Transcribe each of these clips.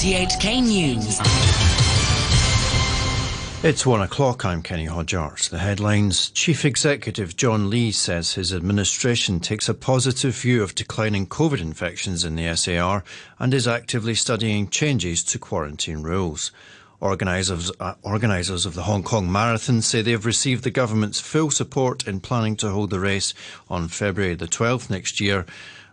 RTHK News. It's one o'clock. I'm Kenny Hodgart. The headlines Chief Executive John Lee says his administration takes a positive view of declining COVID infections in the SAR and is actively studying changes to quarantine rules. Organisers, uh, organisers of the Hong Kong Marathon say they have received the government's full support in planning to hold the race on February the 12th next year.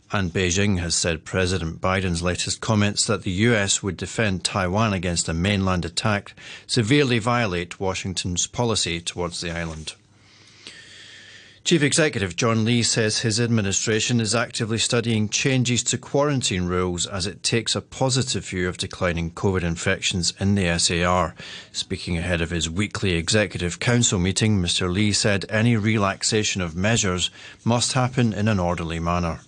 And Beijing has said President Biden's latest comments that the US would defend Taiwan against a mainland attack severely violate Washington's policy towards the island. Chief Executive John Lee says his administration is actively studying changes to quarantine rules as it takes a positive view of declining COVID infections in the SAR. Speaking ahead of his weekly Executive Council meeting, Mr. Lee said any relaxation of measures must happen in an orderly manner.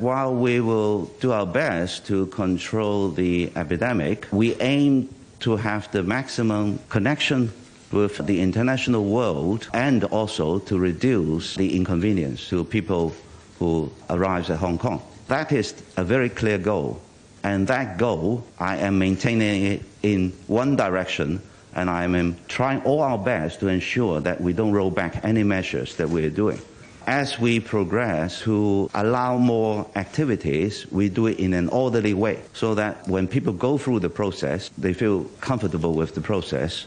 While we will do our best to control the epidemic, we aim to have the maximum connection with the international world and also to reduce the inconvenience to people who arrive at Hong Kong. That is a very clear goal. And that goal, I am maintaining it in one direction, and I am trying all our best to ensure that we don't roll back any measures that we're doing as we progress to allow more activities, we do it in an orderly way so that when people go through the process, they feel comfortable with the process,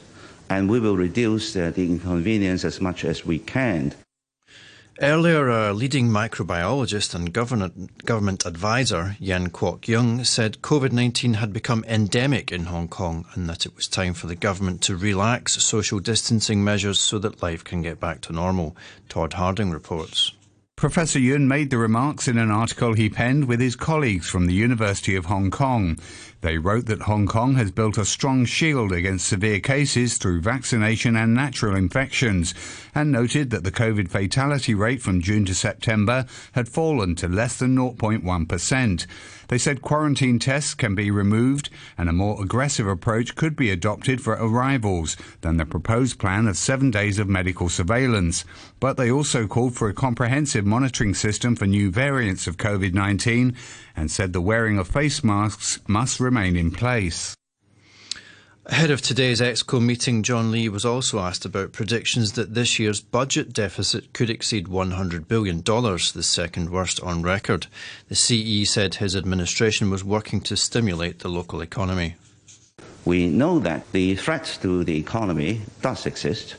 and we will reduce the inconvenience as much as we can. Earlier, a leading microbiologist and government, government advisor, Yuen Kwok Yung, said COVID 19 had become endemic in Hong Kong and that it was time for the government to relax social distancing measures so that life can get back to normal. Todd Harding reports. Professor Yuen made the remarks in an article he penned with his colleagues from the University of Hong Kong. They wrote that Hong Kong has built a strong shield against severe cases through vaccination and natural infections, and noted that the COVID fatality rate from June to September had fallen to less than 0.1%. They said quarantine tests can be removed and a more aggressive approach could be adopted for arrivals than the proposed plan of seven days of medical surveillance. But they also called for a comprehensive monitoring system for new variants of COVID 19 and said the wearing of face masks must remain in place. Ahead of today's EXCO meeting, John Lee was also asked about predictions that this year's budget deficit could exceed $100 billion, the second worst on record. The CE said his administration was working to stimulate the local economy. We know that the threat to the economy does exist,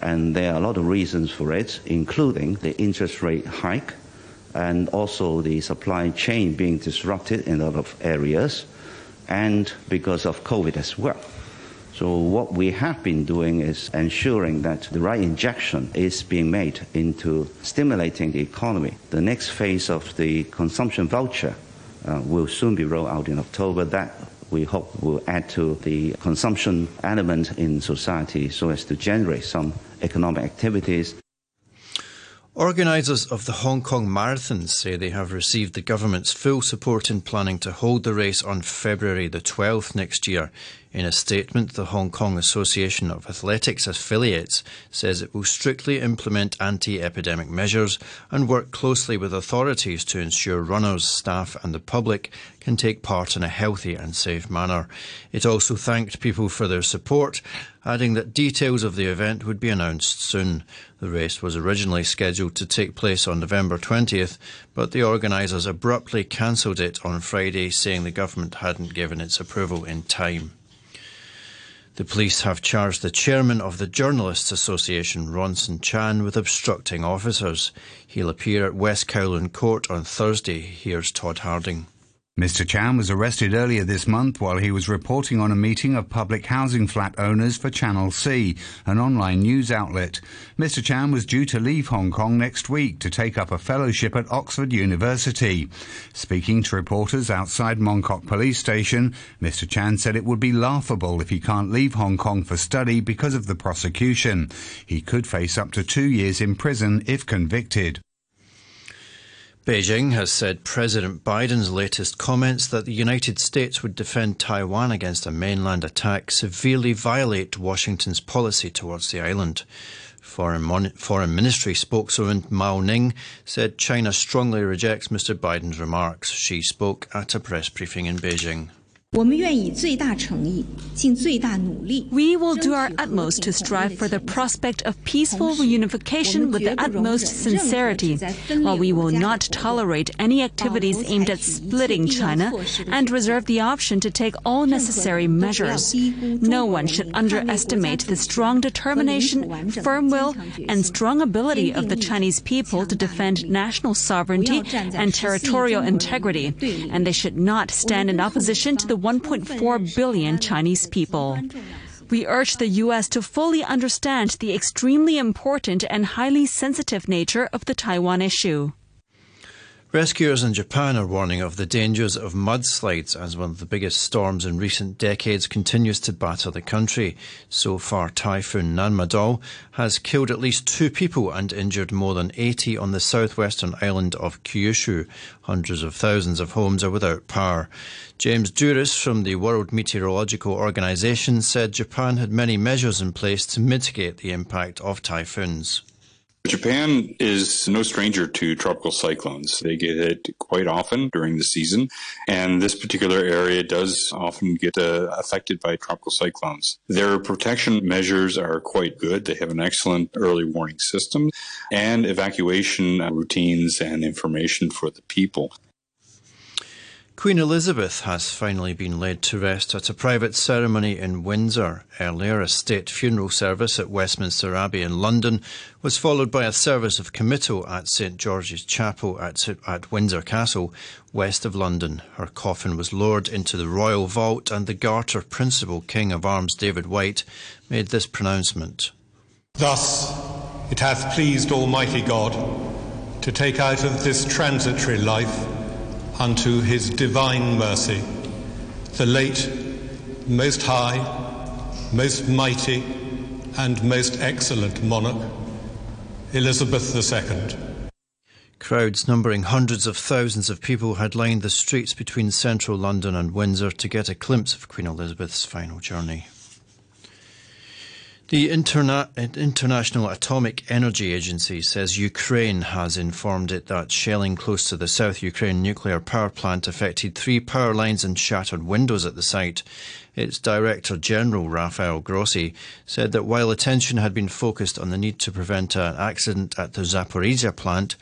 and there are a lot of reasons for it, including the interest rate hike and also the supply chain being disrupted in a lot of areas, and because of COVID as well. So what we have been doing is ensuring that the right injection is being made into stimulating the economy. The next phase of the consumption voucher uh, will soon be rolled out in October. That we hope will add to the consumption element in society so as to generate some economic activities. Organisers of the Hong Kong Marathon say they have received the government's full support in planning to hold the race on February the 12th next year. In a statement, the Hong Kong Association of Athletics Affiliates says it will strictly implement anti epidemic measures and work closely with authorities to ensure runners, staff, and the public can take part in a healthy and safe manner. It also thanked people for their support, adding that details of the event would be announced soon. The race was originally scheduled to take place on November 20th, but the organisers abruptly cancelled it on Friday, saying the government hadn't given its approval in time. The police have charged the chairman of the Journalists Association, Ronson Chan, with obstructing officers. He'll appear at West Kowloon Court on Thursday. Here's Todd Harding. Mr. Chan was arrested earlier this month while he was reporting on a meeting of public housing flat owners for Channel C, an online news outlet. Mr. Chan was due to leave Hong Kong next week to take up a fellowship at Oxford University. Speaking to reporters outside Mong Kok Police Station, Mr. Chan said it would be laughable if he can't leave Hong Kong for study because of the prosecution. He could face up to two years in prison if convicted. Beijing has said President Biden's latest comments that the United States would defend Taiwan against a mainland attack severely violate Washington's policy towards the island. Foreign, Mon- Foreign Ministry spokeswoman Mao Ning said China strongly rejects Mr. Biden's remarks. She spoke at a press briefing in Beijing. We will do our utmost to strive for the prospect of peaceful reunification with the utmost sincerity, while we will not tolerate any activities aimed at splitting China and reserve the option to take all necessary measures. No one should underestimate the strong determination, firm will, and strong ability of the Chinese people to defend national sovereignty and territorial integrity, and they should not stand in opposition to the 1.4 billion Chinese people. We urge the U.S. to fully understand the extremely important and highly sensitive nature of the Taiwan issue. Rescuers in Japan are warning of the dangers of mudslides as one of the biggest storms in recent decades continues to batter the country. So far, Typhoon Nanmadol has killed at least two people and injured more than 80 on the southwestern island of Kyushu. Hundreds of thousands of homes are without power. James Duris from the World Meteorological Organization said Japan had many measures in place to mitigate the impact of typhoons. Japan is no stranger to tropical cyclones. They get hit quite often during the season, and this particular area does often get uh, affected by tropical cyclones. Their protection measures are quite good. They have an excellent early warning system and evacuation routines and information for the people. Queen Elizabeth has finally been laid to rest at a private ceremony in Windsor. Earlier, a state funeral service at Westminster Abbey in London was followed by a service of committal at St George's Chapel at, at Windsor Castle, west of London. Her coffin was lowered into the royal vault, and the Garter Principal King of Arms David White made this pronouncement. Thus it hath pleased Almighty God to take out of this transitory life unto his divine mercy, the late, most high, most mighty, and most excellent monarch, Elizabeth II. Crowds numbering hundreds of thousands of people had lined the streets between central London and Windsor to get a glimpse of Queen Elizabeth's final journey. The Interna- International Atomic Energy Agency says Ukraine has informed it that shelling close to the South Ukraine nuclear power plant affected three power lines and shattered windows at the site. Its Director General, Rafael Grossi, said that while attention had been focused on the need to prevent an accident at the Zaporizhia plant,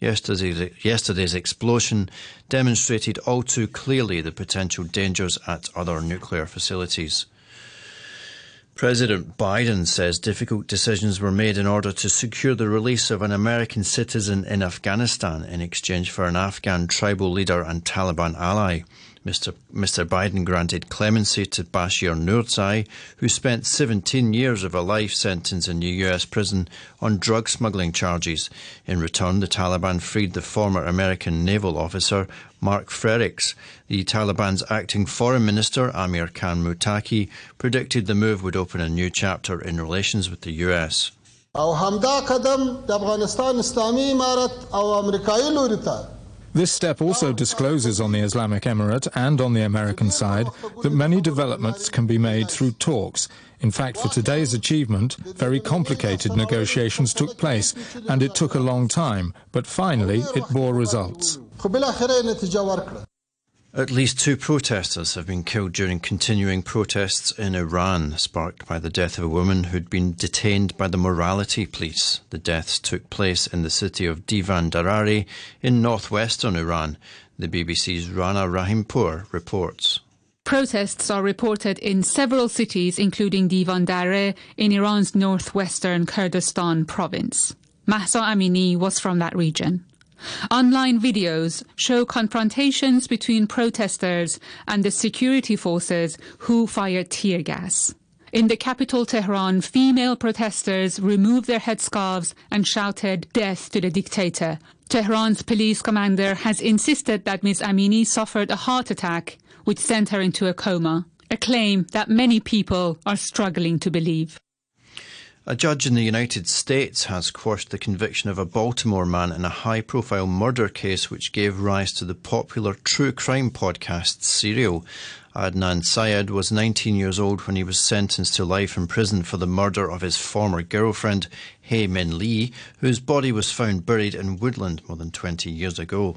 Yesterday's, yesterday's, explosion demonstrated all too clearly the potential dangers at other nuclear facilities. President Biden says difficult decisions were made in order to secure the release of an American citizen in Afghanistan in exchange for an Afghan tribal leader and Taliban ally. Mr. Mr. Biden granted clemency to Bashir Nurzai, who spent 17 years of a life sentence in a U.S. prison on drug smuggling charges. In return, the Taliban freed the former American naval officer Mark Frerichs. The Taliban's acting foreign minister, Amir Khan Muttaqi, predicted the move would open a new chapter in relations with the U.S. This step also discloses on the Islamic Emirate and on the American side that many developments can be made through talks. In fact, for today's achievement, very complicated negotiations took place, and it took a long time, but finally it bore results. At least two protesters have been killed during continuing protests in Iran, sparked by the death of a woman who'd been detained by the morality police. The deaths took place in the city of Divandarreh in northwestern Iran. The BBC's Rana Rahimpour reports. Protests are reported in several cities, including Divandarreh in Iran's northwestern Kurdistan province. Mahsa Amini was from that region. Online videos show confrontations between protesters and the security forces who fired tear gas. In the capital Tehran, female protesters removed their headscarves and shouted, Death to the dictator. Tehran's police commander has insisted that Ms. Amini suffered a heart attack, which sent her into a coma, a claim that many people are struggling to believe. A judge in the United States has quashed the conviction of a Baltimore man in a high profile murder case which gave rise to the popular true crime podcast Serial. Adnan Syed was 19 years old when he was sentenced to life in prison for the murder of his former girlfriend, Hae Min Lee, whose body was found buried in woodland more than 20 years ago.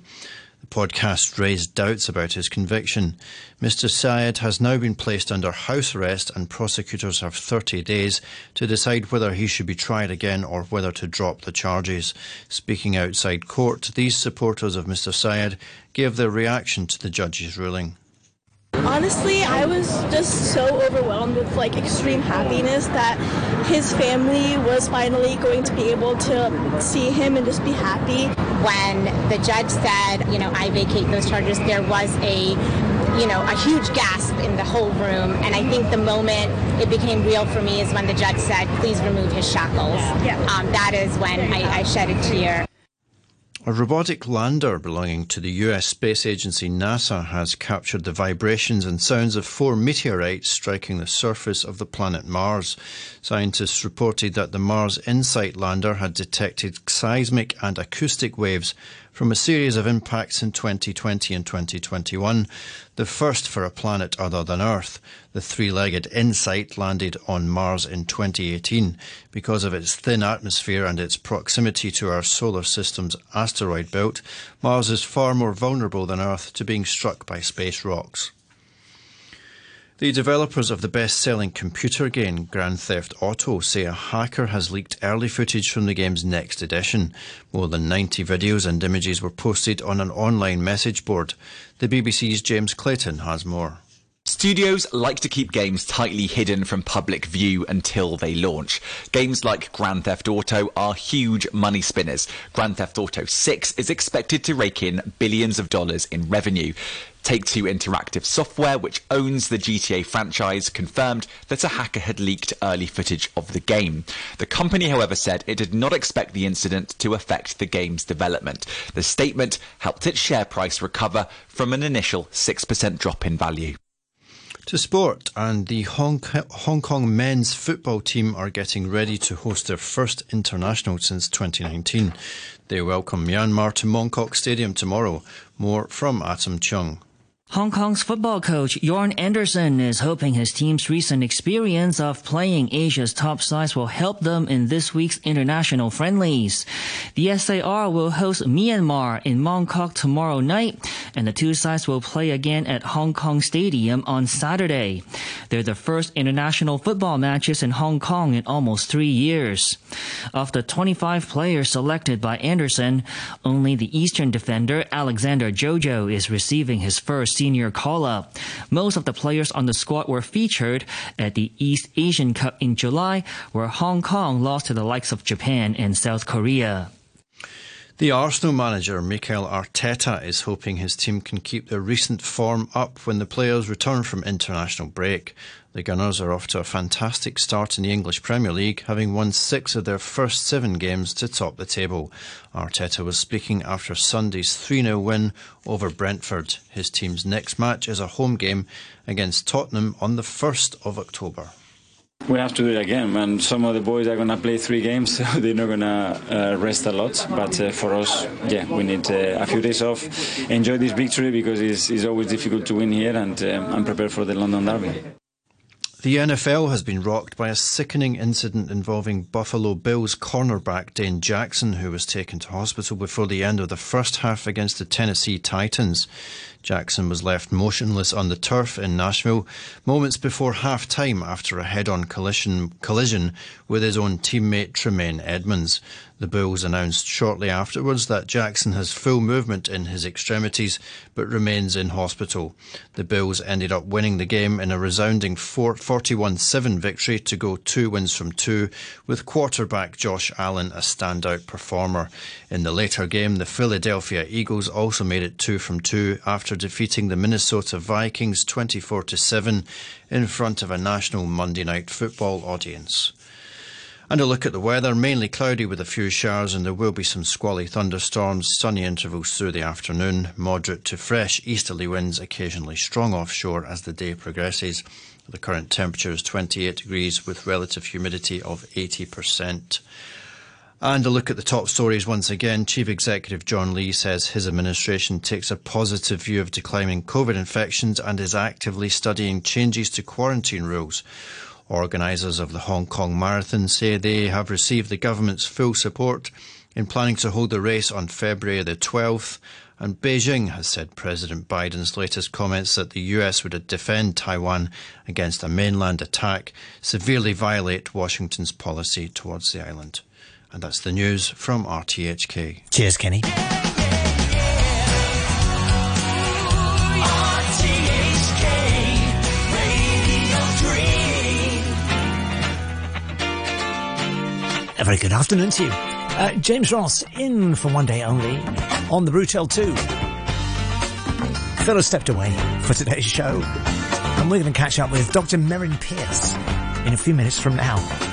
Podcast raised doubts about his conviction. Mr. Syed has now been placed under house arrest, and prosecutors have 30 days to decide whether he should be tried again or whether to drop the charges. Speaking outside court, these supporters of Mr. Syed gave their reaction to the judge's ruling. Honestly, I was just so overwhelmed with like extreme happiness that his family was finally going to be able to see him and just be happy. When the judge said, you know, I vacate those charges, there was a you know, a huge gasp in the whole room. And I think the moment it became real for me is when the judge said, please remove his shackles. Yeah. Um, that is when I, I shed a tear. A robotic lander belonging to the US space agency NASA has captured the vibrations and sounds of four meteorites striking the surface of the planet Mars. Scientists reported that the Mars InSight lander had detected seismic and acoustic waves from a series of impacts in 2020 and 2021, the first for a planet other than Earth. The three legged InSight landed on Mars in 2018. Because of its thin atmosphere and its proximity to our solar system's asteroid belt, Mars is far more vulnerable than Earth to being struck by space rocks. The developers of the best selling computer game Grand Theft Auto say a hacker has leaked early footage from the game's next edition. More than 90 videos and images were posted on an online message board. The BBC's James Clayton has more. Studios like to keep games tightly hidden from public view until they launch. Games like Grand Theft Auto are huge money spinners. Grand Theft Auto 6 is expected to rake in billions of dollars in revenue. Take Two Interactive Software, which owns the GTA franchise, confirmed that a hacker had leaked early footage of the game. The company, however, said it did not expect the incident to affect the game's development. The statement helped its share price recover from an initial 6% drop in value. To sport, and the Hong, Hong Kong men's football team are getting ready to host their first international since 2019. They welcome Myanmar to Mong Kok Stadium tomorrow. More from Atom Chung. Hong Kong's football coach Jorn Andersen is hoping his team's recent experience of playing Asia's top sides will help them in this week's international friendlies. The SAR will host Myanmar in Mong Kok tomorrow night, and the two sides will play again at Hong Kong Stadium on Saturday. They're the first international football matches in Hong Kong in almost three years. Of the 25 players selected by Andersen, only the Eastern defender Alexander Jojo is receiving his first senior call-up. Most of the players on the squad were featured at the East Asian Cup in July, where Hong Kong lost to the likes of Japan and South Korea. The Arsenal manager Mikel Arteta is hoping his team can keep their recent form up when the players return from international break. The Gunners are off to a fantastic start in the English Premier League, having won six of their first seven games to top the table. Arteta was speaking after Sunday's 3 0 win over Brentford. His team's next match is a home game against Tottenham on the 1st of October. We have to do it again, and some of the boys are going to play three games, so they're not going to uh, rest a lot. But uh, for us, yeah, we need uh, a few days off, enjoy this victory because it's, it's always difficult to win here, and um, I'm prepared for the London Derby. The NFL has been rocked by a sickening incident involving Buffalo Bills cornerback Dane Jackson, who was taken to hospital before the end of the first half against the Tennessee Titans. Jackson was left motionless on the turf in Nashville moments before half time after a head on collision, collision with his own teammate Tremaine Edmunds. The Bills announced shortly afterwards that Jackson has full movement in his extremities but remains in hospital. The Bills ended up winning the game in a resounding 41 7 victory to go two wins from two, with quarterback Josh Allen a standout performer. In the later game, the Philadelphia Eagles also made it two from two after defeating the Minnesota Vikings 24 7 in front of a national Monday night football audience. And a look at the weather, mainly cloudy with a few showers, and there will be some squally thunderstorms, sunny intervals through the afternoon, moderate to fresh easterly winds, occasionally strong offshore as the day progresses. The current temperature is 28 degrees with relative humidity of 80%. And a look at the top stories once again. Chief Executive John Lee says his administration takes a positive view of declining COVID infections and is actively studying changes to quarantine rules. Organisers of the Hong Kong Marathon say they have received the government's full support in planning to hold the race on February the 12th. And Beijing has said President Biden's latest comments that the US would defend Taiwan against a mainland attack severely violate Washington's policy towards the island. And that's the news from RTHK. Cheers, Kenny. A very good afternoon to you. Uh, James Ross in for one day only on the Brutel 2. Phil has stepped away for today's show, and we're going to catch up with Dr. Merryn Pearce in a few minutes from now.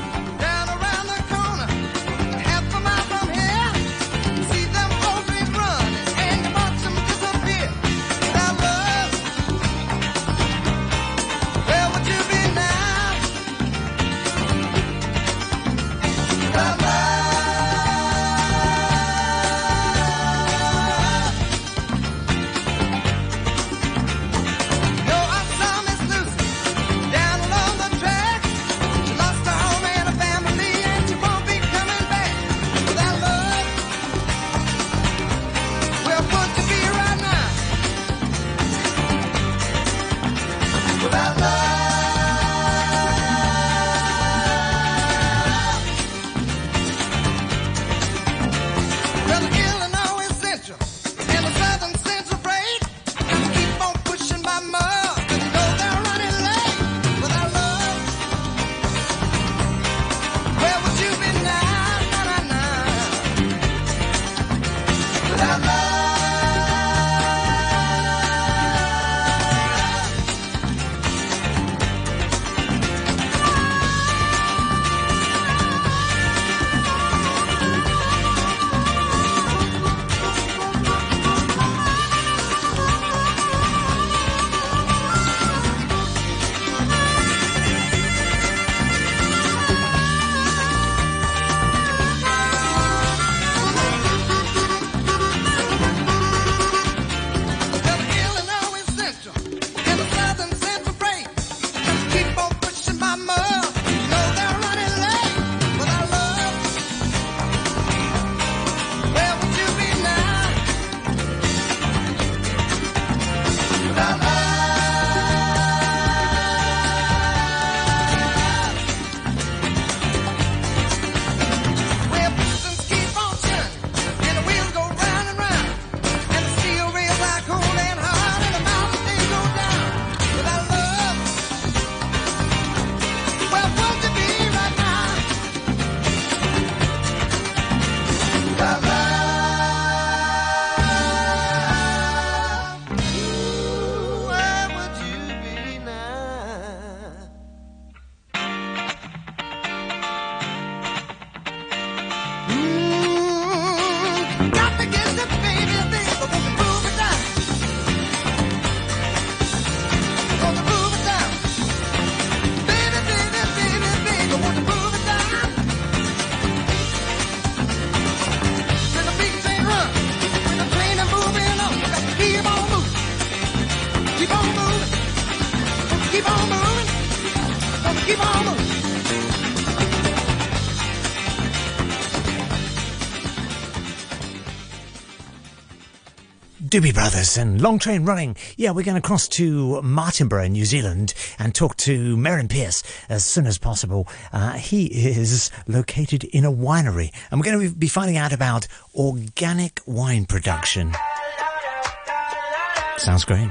And Long Train Running. Yeah, we're going to cross to Martinborough, New Zealand, and talk to Merryn Pierce as soon as possible. Uh, he is located in a winery, and we're going to be finding out about organic wine production. Sounds great.